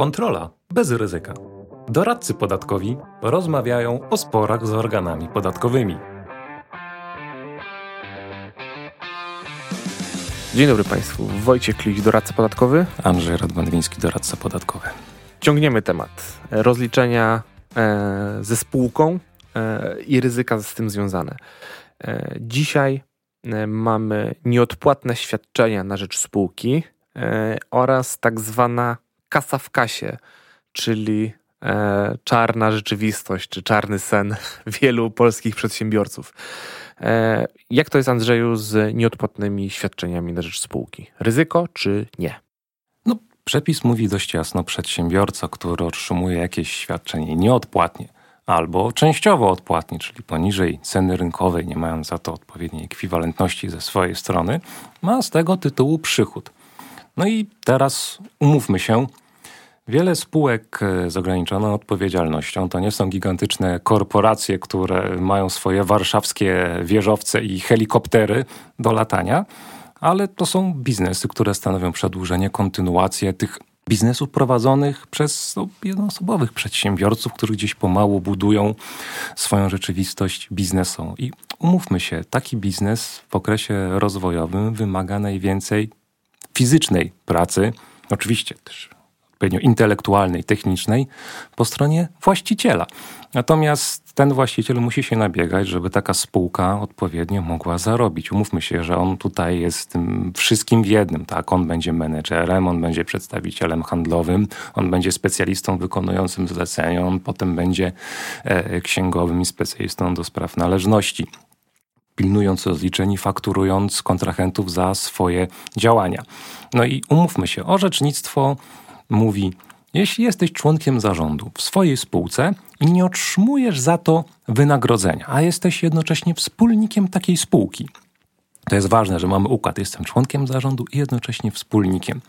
Kontrola bez ryzyka. Doradcy podatkowi rozmawiają o sporach z organami podatkowymi. Dzień dobry Państwu. Wojciech Kliś, doradca podatkowy. Andrzej Radwanwiński, doradca podatkowy. Ciągniemy temat rozliczenia e, ze spółką e, i ryzyka z tym związane. E, dzisiaj e, mamy nieodpłatne świadczenia na rzecz spółki e, oraz tak zwana kasa w kasie, czyli e, czarna rzeczywistość, czy czarny sen wielu polskich przedsiębiorców. E, jak to jest, Andrzeju, z nieodpłatnymi świadczeniami na rzecz spółki? Ryzyko czy nie? No, przepis mówi dość jasno, przedsiębiorca, który otrzymuje jakieś świadczenie nieodpłatnie albo częściowo odpłatnie, czyli poniżej ceny rynkowej, nie mając za to odpowiedniej ekwiwalentności ze swojej strony, ma z tego tytułu przychód. No i teraz umówmy się, Wiele spółek e, z ograniczoną odpowiedzialnością to nie są gigantyczne korporacje, które mają swoje warszawskie wieżowce i helikoptery do latania, ale to są biznesy, które stanowią przedłużenie, kontynuację tych biznesów prowadzonych przez no, jednoosobowych przedsiębiorców, którzy gdzieś pomału budują swoją rzeczywistość biznesową. I umówmy się, taki biznes w okresie rozwojowym wymaga najwięcej fizycznej pracy, oczywiście też odpowiednio intelektualnej, technicznej po stronie właściciela. Natomiast ten właściciel musi się nabiegać, żeby taka spółka odpowiednio mogła zarobić. Umówmy się, że on tutaj jest tym wszystkim w jednym, tak? On będzie menedżerem, on będzie przedstawicielem handlowym, on będzie specjalistą wykonującym zlecenia, on potem będzie e, księgowym i specjalistą do spraw należności pilnując rozliczeń i fakturując kontrahentów za swoje działania. No i umówmy się, orzecznictwo mówi: Jeśli jesteś członkiem zarządu w swojej spółce i nie otrzymujesz za to wynagrodzenia, a jesteś jednocześnie wspólnikiem takiej spółki, to jest ważne, że mamy układ. Jestem członkiem zarządu i jednocześnie wspólnikiem.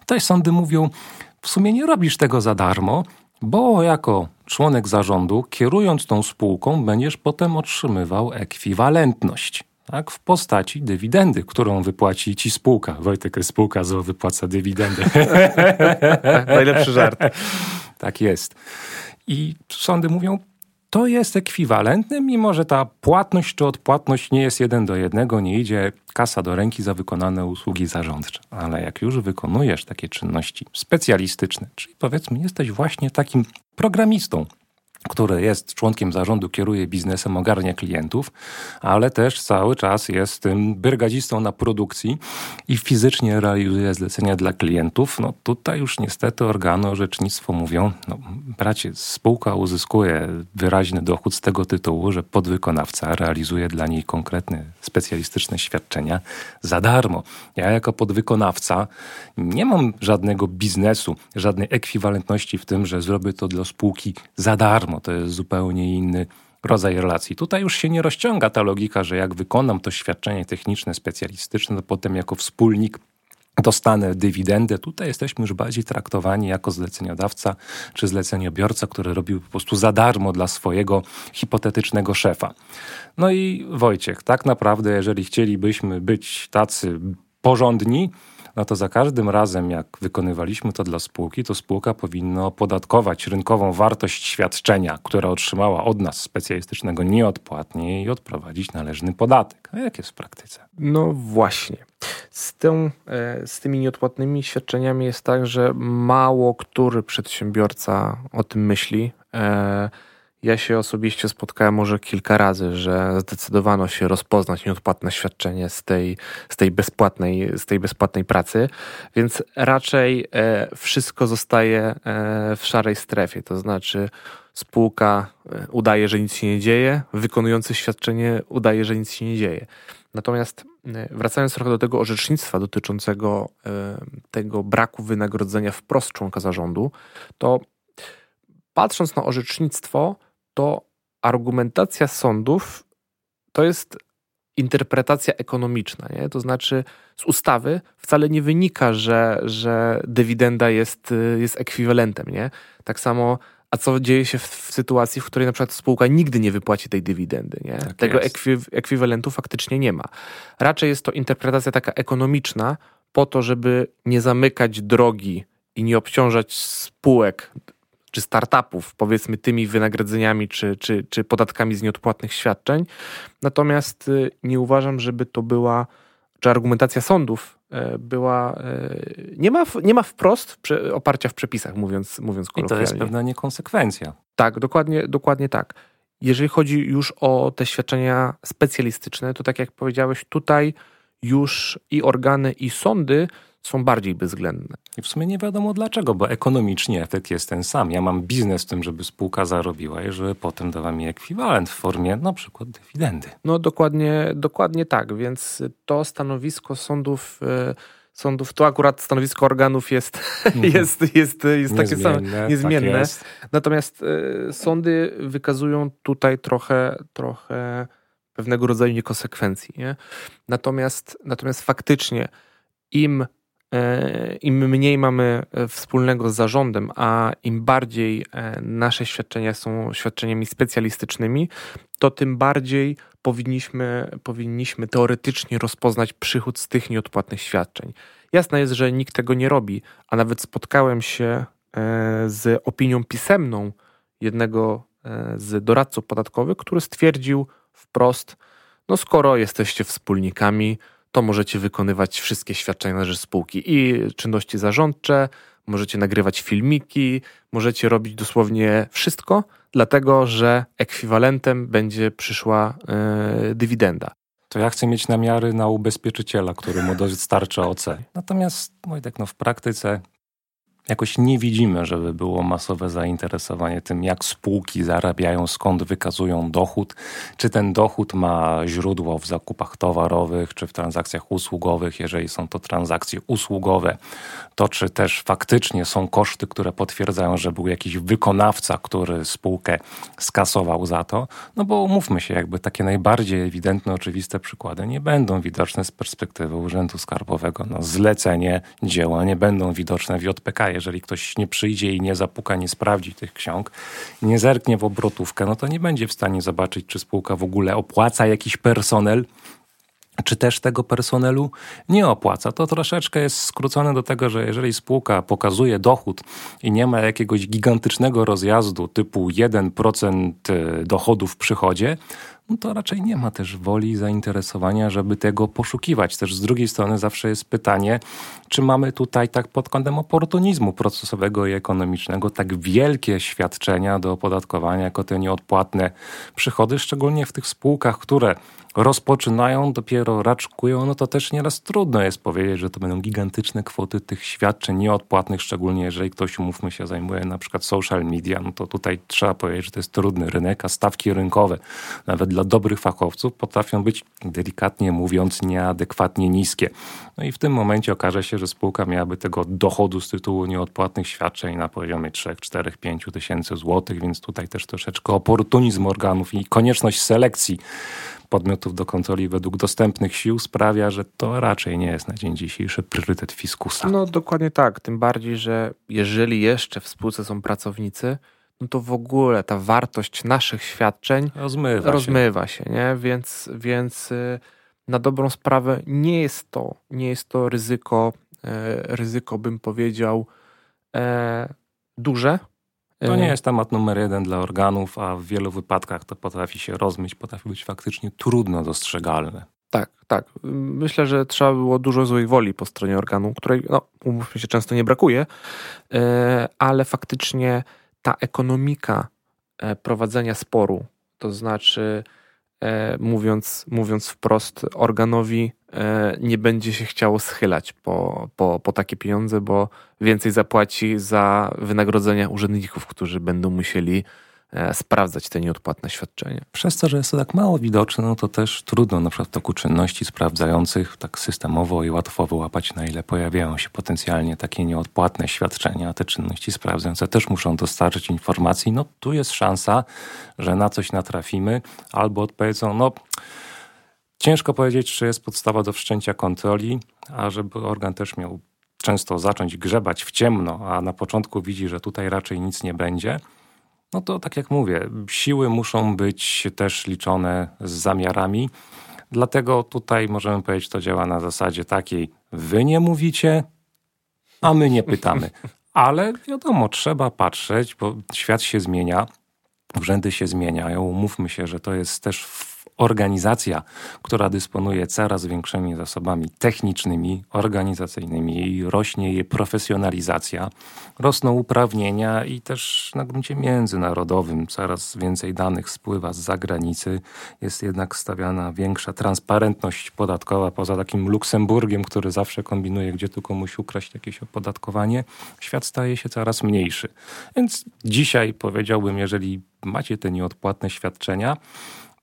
Tutaj sądy mówią: W sumie nie robisz tego za darmo, bo jako członek zarządu, kierując tą spółką, będziesz potem otrzymywał ekwiwalentność tak, w postaci dywidendy, którą wypłaci ci spółka. Wojtek jest spółka, zo wypłaca dywidendę. Najlepszy żart. tak jest. I sądy mówią, to jest ekwiwalentne, mimo że ta płatność czy odpłatność nie jest jeden do jednego, nie idzie kasa do ręki za wykonane usługi zarządcze. Ale jak już wykonujesz takie czynności specjalistyczne, czyli powiedzmy jesteś właśnie takim programistą, który jest członkiem zarządu, kieruje biznesem, ogarnia klientów, ale też cały czas jest tym brygadzistą na produkcji i fizycznie realizuje zlecenia dla klientów. No tutaj już niestety organy orzecznictwo mówią, no bracie, spółka uzyskuje wyraźny dochód z tego tytułu, że podwykonawca realizuje dla niej konkretne, specjalistyczne świadczenia za darmo. Ja jako podwykonawca nie mam żadnego biznesu, żadnej ekwiwalentności w tym, że zrobię to dla spółki za darmo to jest zupełnie inny rodzaj relacji. Tutaj już się nie rozciąga ta logika, że jak wykonam to świadczenie techniczne, specjalistyczne, to potem jako wspólnik dostanę dywidendę. Tutaj jesteśmy już bardziej traktowani jako zleceniodawca czy zleceniobiorca, który robił po prostu za darmo dla swojego hipotetycznego szefa. No i Wojciech, tak naprawdę, jeżeli chcielibyśmy być tacy porządni, no to za każdym razem, jak wykonywaliśmy to dla spółki, to spółka powinna opodatkować rynkową wartość świadczenia, które otrzymała od nas specjalistycznego nieodpłatnie i odprowadzić należny podatek. A jak jest w praktyce? No właśnie. Z, tą, e, z tymi nieodpłatnymi świadczeniami jest tak, że mało który przedsiębiorca o tym myśli. E, ja się osobiście spotkałem może kilka razy, że zdecydowano się rozpoznać nieodpłatne świadczenie z tej, z tej, bezpłatnej, z tej bezpłatnej pracy, więc raczej e, wszystko zostaje e, w szarej strefie. To znaczy, spółka e, udaje, że nic się nie dzieje, wykonujący świadczenie udaje, że nic się nie dzieje. Natomiast wracając trochę do tego orzecznictwa dotyczącego tego braku wynagrodzenia wprost członka zarządu, to patrząc na orzecznictwo, to argumentacja sądów to jest interpretacja ekonomiczna. Nie? To znaczy, z ustawy wcale nie wynika, że, że dywidenda jest, jest ekwiwalentem. Nie? Tak samo, a co dzieje się w, w sytuacji, w której na przykład spółka nigdy nie wypłaci tej dywidendy? Nie? Tak Tego ekwi, ekwiwalentu faktycznie nie ma. Raczej jest to interpretacja taka ekonomiczna, po to, żeby nie zamykać drogi i nie obciążać spółek czy startupów, powiedzmy, tymi wynagrodzeniami czy, czy, czy podatkami z nieodpłatnych świadczeń. Natomiast y, nie uważam, żeby to była, czy argumentacja sądów e, była, e, nie ma, nie ma wprost oparcia w przepisach, mówiąc, mówiąc kolokwialnie. I to jest pewna niekonsekwencja. Tak, dokładnie, dokładnie tak. Jeżeli chodzi już o te świadczenia specjalistyczne, to tak jak powiedziałeś, tutaj już i organy, i sądy są bardziej bezwzględne. I w sumie nie wiadomo dlaczego, bo ekonomicznie efekt jest ten sam. Ja mam biznes w tym, żeby spółka zarobiła i żeby potem dała mi ekwiwalent w formie na przykład dywidendy. No dokładnie, dokładnie tak, więc to stanowisko sądów e, sądów, to akurat stanowisko organów jest, mm. jest, jest, jest takie samo niezmienne. Tak jest. Natomiast y, sądy wykazują tutaj trochę, trochę pewnego rodzaju niekonsekwencji. Nie? Natomiast, natomiast faktycznie im im mniej mamy e, wspólnego z zarządem, a im bardziej e, nasze świadczenia są świadczeniami specjalistycznymi, to tym bardziej powinniśmy, powinniśmy teoretycznie rozpoznać przychód z tych nieodpłatnych świadczeń. Jasne jest, że nikt tego nie robi, a nawet spotkałem się z opinią pisemną jednego z doradców podatkowych, który stwierdził wprost: No, skoro jesteście wspólnikami, to możecie wykonywać wszystkie świadczenia na rzecz spółki i czynności zarządcze, możecie nagrywać filmiki, możecie robić dosłownie wszystko, dlatego że ekwiwalentem będzie przyszła yy, dywidenda. To ja chcę mieć namiary na ubezpieczyciela, który mu dostarcza OC. Natomiast Wojtek, no w praktyce jakoś nie widzimy, żeby było masowe zainteresowanie tym, jak spółki zarabiają, skąd wykazują dochód, czy ten dochód ma źródło w zakupach towarowych, czy w transakcjach usługowych. Jeżeli są to transakcje usługowe, to czy też faktycznie są koszty, które potwierdzają, że był jakiś wykonawca, który spółkę skasował za to. No bo umówmy się, jakby takie najbardziej ewidentne, oczywiste przykłady nie będą widoczne z perspektywy Urzędu Skarbowego. No, zlecenie dzieła nie będą widoczne w JPK jeżeli ktoś nie przyjdzie i nie zapuka, nie sprawdzi tych ksiąg, nie zerknie w obrotówkę, no to nie będzie w stanie zobaczyć, czy spółka w ogóle opłaca jakiś personel, czy też tego personelu nie opłaca. To troszeczkę jest skrócone do tego, że jeżeli spółka pokazuje dochód i nie ma jakiegoś gigantycznego rozjazdu typu 1% dochodu w przychodzie, no to raczej nie ma też woli, zainteresowania, żeby tego poszukiwać. Też z drugiej strony zawsze jest pytanie, czy mamy tutaj tak pod kątem oportunizmu procesowego i ekonomicznego tak wielkie świadczenia do opodatkowania jako te nieodpłatne przychody, szczególnie w tych spółkach, które rozpoczynają, dopiero raczkują, no to też nieraz trudno jest powiedzieć, że to będą gigantyczne kwoty tych świadczeń nieodpłatnych, szczególnie jeżeli ktoś, umówmy się, zajmuje na przykład social media, no to tutaj trzeba powiedzieć, że to jest trudny rynek, a stawki rynkowe, nawet dla dobrych fachowców, potrafią być delikatnie mówiąc nieadekwatnie niskie. No i w tym momencie okaże się, że spółka miałaby tego dochodu z tytułu nieodpłatnych świadczeń na poziomie 3, 4, 5 tysięcy złotych, więc tutaj też troszeczkę oportunizm organów i konieczność selekcji podmiotów do kontroli według dostępnych sił sprawia, że to raczej nie jest na dzień dzisiejszy priorytet fiskusa. No dokładnie tak, tym bardziej, że jeżeli jeszcze w spółce są pracownicy, no to w ogóle ta wartość naszych świadczeń rozmywa, rozmywa się. się, nie? Więc, więc y, na dobrą sprawę nie jest to, nie jest to ryzyko, e, ryzyko bym powiedział, e, duże, to nie jest temat numer jeden dla organów, a w wielu wypadkach to potrafi się rozmyć, potrafi być faktycznie trudno dostrzegalne. Tak, tak. Myślę, że trzeba było dużo złej woli po stronie organu, której, no, umówmy się, często nie brakuje, e, ale faktycznie ta ekonomika e, prowadzenia sporu, to znaczy E, mówiąc, mówiąc wprost, organowi e, nie będzie się chciało schylać po, po, po takie pieniądze, bo więcej zapłaci za wynagrodzenia urzędników, którzy będą musieli E, sprawdzać te nieodpłatne świadczenia. Przez to, że jest to tak mało widoczne, no to też trudno na przykład w toku czynności sprawdzających tak systemowo i łatwo wyłapać, na ile pojawiają się potencjalnie takie nieodpłatne świadczenia. Te czynności sprawdzające też muszą dostarczyć informacji. No tu jest szansa, że na coś natrafimy albo odpowiedzą, no ciężko powiedzieć, czy jest podstawa do wszczęcia kontroli, a żeby organ też miał często zacząć grzebać w ciemno, a na początku widzi, że tutaj raczej nic nie będzie – no to tak jak mówię, siły muszą być też liczone z zamiarami. Dlatego tutaj możemy powiedzieć, to działa na zasadzie takiej: wy nie mówicie, a my nie pytamy. Ale wiadomo, trzeba patrzeć, bo świat się zmienia, urzędy się zmieniają. Umówmy się, że to jest też organizacja, która dysponuje coraz większymi zasobami technicznymi, organizacyjnymi, rośnie jej profesjonalizacja, rosną uprawnienia i też na gruncie międzynarodowym coraz więcej danych spływa z zagranicy. Jest jednak stawiana większa transparentność podatkowa poza takim Luksemburgiem, który zawsze kombinuje, gdzie tu komuś ukraść jakieś opodatkowanie. Świat staje się coraz mniejszy. Więc dzisiaj powiedziałbym, jeżeli macie te nieodpłatne świadczenia,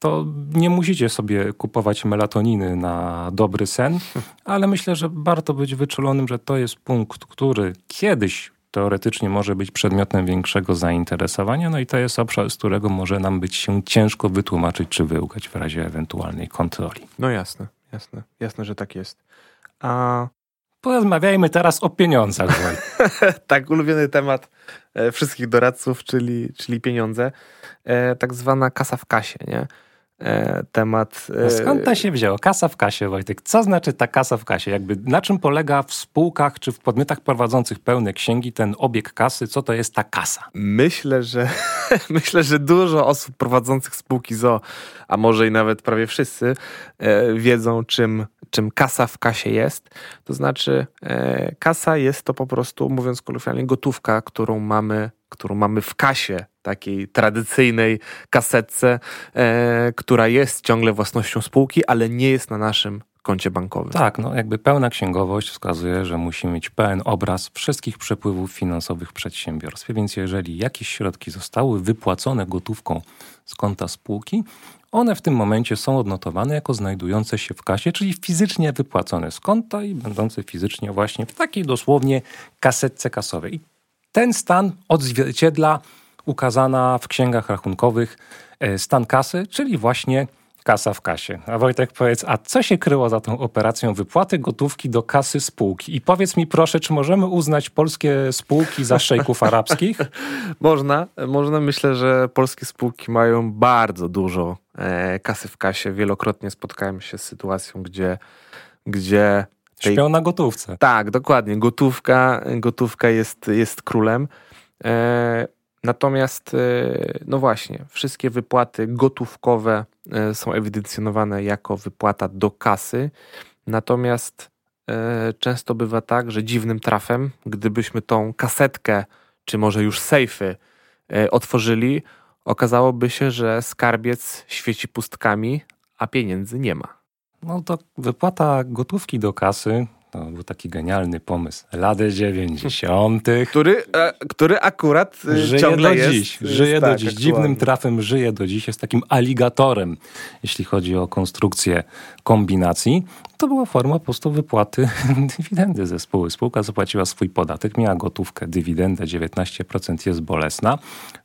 to nie musicie sobie kupować melatoniny na dobry sen, ale myślę, że warto być wyczulonym, że to jest punkt, który kiedyś teoretycznie może być przedmiotem większego zainteresowania, no i to jest obszar, z którego może nam być się ciężko wytłumaczyć czy wyłgać w razie ewentualnej kontroli. No jasne, jasne, jasne, że tak jest. A Porozmawiajmy teraz o pieniądzach. tak, ulubiony temat e, wszystkich doradców, czyli, czyli pieniądze. E, tak zwana kasa w kasie, nie? E, temat. A skąd ta się wzięło? Kasa w kasie, Wojtek. Co znaczy ta kasa w kasie? Jakby na czym polega w spółkach czy w podmiotach prowadzących pełne księgi ten obieg kasy? Co to jest ta kasa? Myślę, że myślę, że dużo osób prowadzących spółki ZO, a może i nawet prawie wszyscy, e, wiedzą, czym, czym kasa w kasie jest. To znaczy, kasa jest to po prostu, mówiąc kolokwialnie, gotówka, którą mamy, którą mamy w kasie takiej tradycyjnej kasetce, e, która jest ciągle własnością spółki, ale nie jest na naszym koncie bankowym. Tak, no jakby pełna księgowość wskazuje, że musi mieć pełen obraz wszystkich przepływów finansowych w przedsiębiorstwie, więc jeżeli jakieś środki zostały wypłacone gotówką z konta spółki, one w tym momencie są odnotowane jako znajdujące się w kasie, czyli fizycznie wypłacone z konta i będące fizycznie właśnie w takiej dosłownie kasetce kasowej. I ten stan odzwierciedla ukazana w księgach rachunkowych e, stan kasy, czyli właśnie kasa w kasie. A Wojtek powiedz, a co się kryło za tą operacją wypłaty gotówki do kasy spółki? I powiedz mi proszę, czy możemy uznać polskie spółki za szejków arabskich? można, można. Myślę, że polskie spółki mają bardzo dużo e, kasy w kasie. Wielokrotnie spotkałem się z sytuacją, gdzie, gdzie tej... Śpią na gotówce. Tak, dokładnie. Gotówka, gotówka jest, jest królem. E, Natomiast, e, no właśnie, wszystkie wypłaty gotówkowe e, są ewidencjonowane jako wypłata do kasy. Natomiast e, często bywa tak, że dziwnym trafem, gdybyśmy tą kasetkę, czy może już sejfy otworzyli, okazałoby się, że skarbiec świeci pustkami, a pieniędzy nie ma. No to wypłata gotówki do kasy to był taki genialny pomysł. Lady 90. który, e, który akurat e, żyje ciągle do jest, dziś. Żyje do tak, dziś. Dziwnym trafem żyje do dziś. Jest takim aligatorem, jeśli chodzi o konstrukcję kombinacji. To była forma po prostu wypłaty dywidendy ze spółki. Spółka zapłaciła swój podatek, miała gotówkę, dywidendę 19% jest bolesna.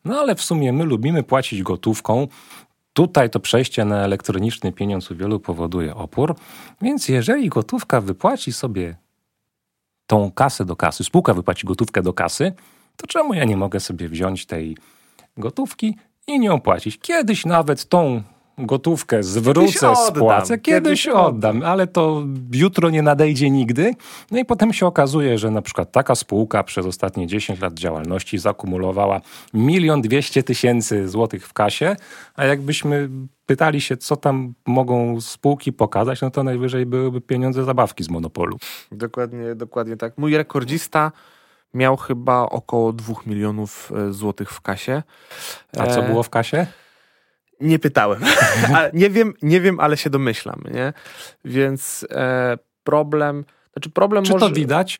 No ale w sumie my lubimy płacić gotówką, Tutaj to przejście na elektroniczny pieniądz u wielu powoduje opór, więc jeżeli gotówka wypłaci sobie tą kasę do kasy, spółka wypłaci gotówkę do kasy, to czemu ja nie mogę sobie wziąć tej gotówki i nie opłacić? Kiedyś nawet tą gotówkę zwrócę, spłacę, kiedyś, kiedyś oddam, ale to jutro nie nadejdzie nigdy. No i potem się okazuje, że na przykład taka spółka przez ostatnie 10 lat działalności zakumulowała milion dwieście tysięcy złotych w kasie, a jakbyśmy pytali się, co tam mogą spółki pokazać, no to najwyżej byłyby pieniądze zabawki z monopolu. Dokładnie, dokładnie tak. Mój rekordzista miał chyba około 2 milionów e, złotych w kasie. A co było w kasie? Nie pytałem. nie, wiem, nie wiem, ale się domyślam, nie? Więc e, problem... Znaczy problem Czy może... to widać?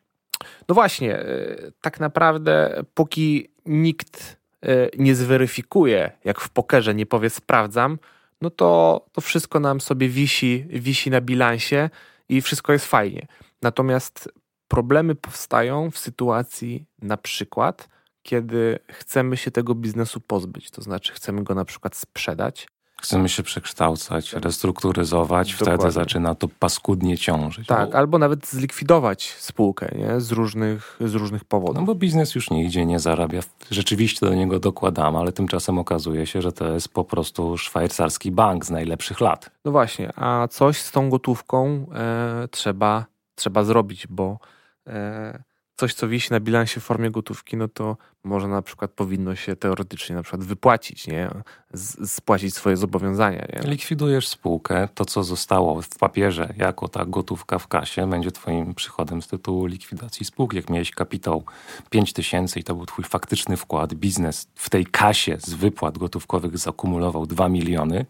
No właśnie, e, tak naprawdę póki nikt e, nie zweryfikuje, jak w pokerze nie powie sprawdzam, no to, to wszystko nam sobie wisi, wisi na bilansie i wszystko jest fajnie. Natomiast problemy powstają w sytuacji na przykład, kiedy chcemy się tego biznesu pozbyć, to znaczy chcemy go na przykład sprzedać. Chcemy się przekształcać, restrukturyzować, Dokładnie. wtedy zaczyna to paskudnie ciążyć. Tak, bo... albo nawet zlikwidować spółkę nie? Z, różnych, z różnych powodów. No bo biznes już nie idzie, nie zarabia. Rzeczywiście do niego dokładamy, ale tymczasem okazuje się, że to jest po prostu szwajcarski bank z najlepszych lat. No właśnie, a coś z tą gotówką e, trzeba, trzeba zrobić, bo e, coś, co wisi na bilansie w formie gotówki, no to może na przykład powinno się teoretycznie na przykład wypłacić, nie? Z, spłacić swoje zobowiązania. Nie? Likwidujesz spółkę, to co zostało w papierze jako ta gotówka w kasie będzie twoim przychodem z tytułu likwidacji spółki. Jak miałeś kapitał 5 tysięcy i to był twój faktyczny wkład, biznes w tej kasie z wypłat gotówkowych zakumulował 2 miliony,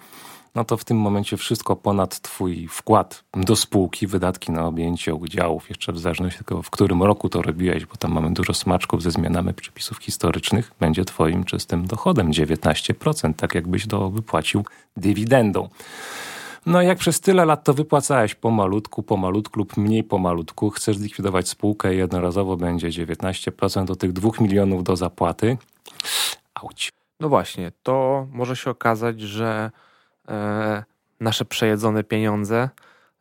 no to w tym momencie wszystko ponad Twój wkład do spółki, wydatki na objęcie udziałów, jeszcze w zależności tego, w którym roku to robiłeś, bo tam mamy dużo smaczków ze zmianami przepisów historycznych, będzie Twoim czystym dochodem 19%, tak jakbyś to wypłacił dywidendą. No jak przez tyle lat to wypłacałeś pomalutku, pomalutku lub mniej pomalutku, chcesz zlikwidować spółkę jednorazowo będzie 19% do tych 2 milionów do zapłaty. Auć. No właśnie, to może się okazać, że nasze przejedzone pieniądze,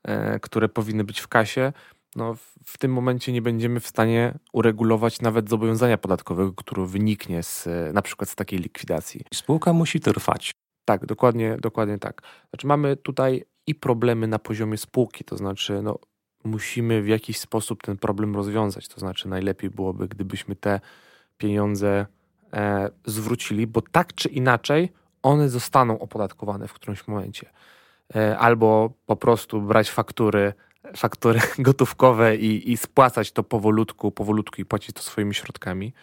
e, które powinny być w kasie, no w tym momencie nie będziemy w stanie uregulować nawet zobowiązania podatkowego, które wyniknie z, na przykład z takiej likwidacji. Spółka musi trwać. Tak, dokładnie, dokładnie tak. Znaczy mamy tutaj i problemy na poziomie spółki, to znaczy no, musimy w jakiś sposób ten problem rozwiązać. To znaczy najlepiej byłoby, gdybyśmy te pieniądze e, zwrócili, bo tak czy inaczej one zostaną opodatkowane w którymś momencie. E, albo po prostu brać faktury, faktury gotówkowe i, i spłacać to powolutku, powolutku i płacić to swoimi środkami.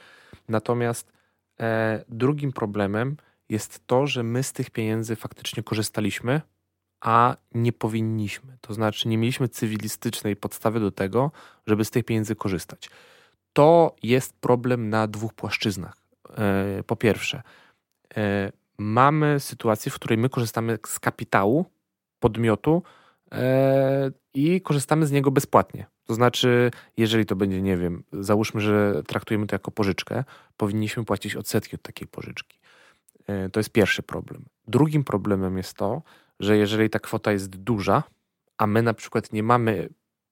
Natomiast e, drugim problemem jest to, że my z tych pieniędzy faktycznie korzystaliśmy, a nie powinniśmy. To znaczy, nie mieliśmy cywilistycznej podstawy do tego, żeby z tych pieniędzy korzystać. To jest problem na dwóch płaszczyznach. E, po pierwsze, e, mamy sytuację, w której my korzystamy z kapitału podmiotu e, i korzystamy z niego bezpłatnie. To znaczy, jeżeli to będzie, nie wiem, załóżmy, że traktujemy to jako pożyczkę, powinniśmy płacić odsetki od takiej pożyczki. E, to jest pierwszy problem. Drugim problemem jest to, że jeżeli ta kwota jest duża, a my na przykład nie mamy,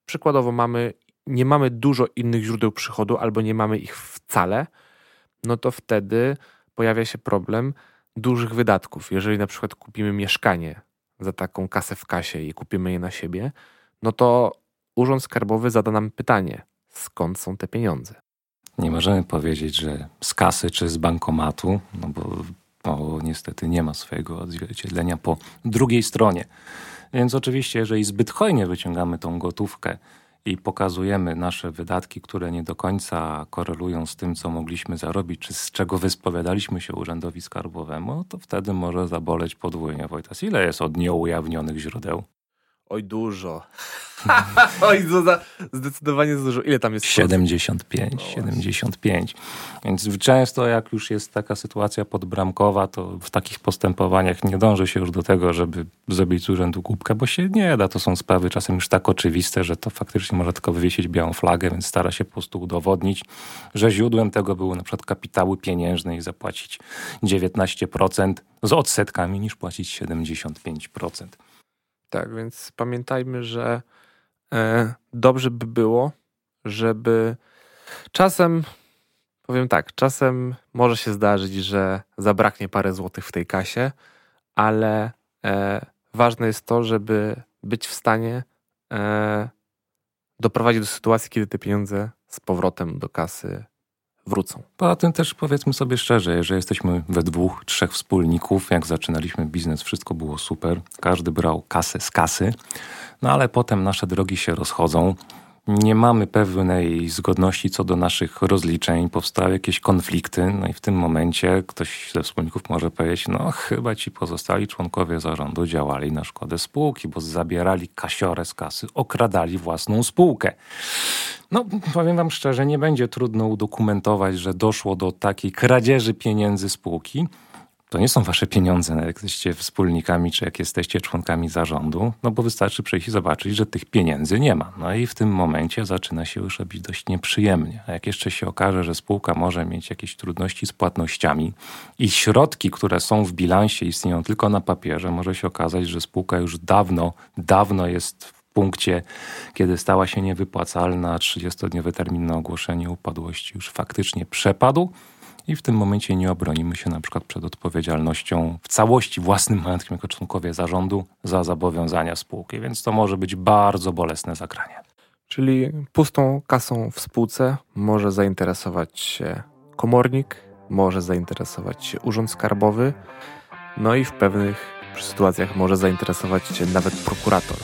przykładowo mamy, nie mamy dużo innych źródeł przychodu albo nie mamy ich wcale, no to wtedy pojawia się problem, dużych wydatków. Jeżeli na przykład kupimy mieszkanie za taką kasę w kasie i kupimy je na siebie, no to Urząd Skarbowy zada nam pytanie, skąd są te pieniądze? Nie możemy powiedzieć, że z kasy czy z bankomatu, no bo, bo niestety nie ma swojego odzwierciedlenia po drugiej stronie. Więc oczywiście, jeżeli zbyt hojnie wyciągamy tą gotówkę i pokazujemy nasze wydatki, które nie do końca korelują z tym, co mogliśmy zarobić, czy z czego wyspowiadaliśmy się urzędowi skarbowemu, to wtedy może zaboleć podwójnie. Wojtas, ile jest od nieujawnionych źródeł? Oj, dużo. Oj, za, zdecydowanie za dużo. Ile tam jest? 75, no 75. Więc często jak już jest taka sytuacja podbramkowa, to w takich postępowaniach nie dąży się już do tego, żeby zrobić z urzędu głupkę, bo się nie da. To są sprawy czasem już tak oczywiste, że to faktycznie można tylko wywiesić białą flagę, więc stara się po prostu udowodnić, że źródłem tego były na przykład kapitały pieniężne i zapłacić 19% z odsetkami niż płacić 75%. Tak, więc pamiętajmy, że e, dobrze by było, żeby czasem, powiem tak, czasem może się zdarzyć, że zabraknie parę złotych w tej kasie, ale e, ważne jest to, żeby być w stanie e, doprowadzić do sytuacji, kiedy te pieniądze z powrotem do kasy wrócą. Poza tym też powiedzmy sobie szczerze, że jesteśmy we dwóch, trzech wspólników, jak zaczynaliśmy biznes, wszystko było super, każdy brał kasę z kasy, no ale potem nasze drogi się rozchodzą, nie mamy pewnej zgodności co do naszych rozliczeń, powstały jakieś konflikty, no i w tym momencie ktoś ze wspólników może powiedzieć, no chyba ci pozostali członkowie zarządu działali na szkodę spółki, bo zabierali kasiorę z kasy, okradali własną spółkę. No, powiem wam szczerze, nie będzie trudno udokumentować, że doszło do takiej kradzieży pieniędzy spółki, to nie są wasze pieniądze, jak jesteście wspólnikami, czy jak jesteście członkami zarządu, no bo wystarczy przyjść i zobaczyć, że tych pieniędzy nie ma. No i w tym momencie zaczyna się już robić dość nieprzyjemnie. A jak jeszcze się okaże, że spółka może mieć jakieś trudności z płatnościami i środki, które są w bilansie, istnieją tylko na papierze, może się okazać, że spółka już dawno, dawno jest w punkcie, kiedy stała się niewypłacalna, 30-dniowy termin na ogłoszenie upadłości już faktycznie przepadł i w tym momencie nie obronimy się na przykład przed odpowiedzialnością w całości własnym majątkiem jako członkowie zarządu za zobowiązania spółki, więc to może być bardzo bolesne zagranie. Czyli pustą kasą w spółce może zainteresować się komornik, może zainteresować się urząd skarbowy, no i w pewnych sytuacjach może zainteresować się nawet prokurator.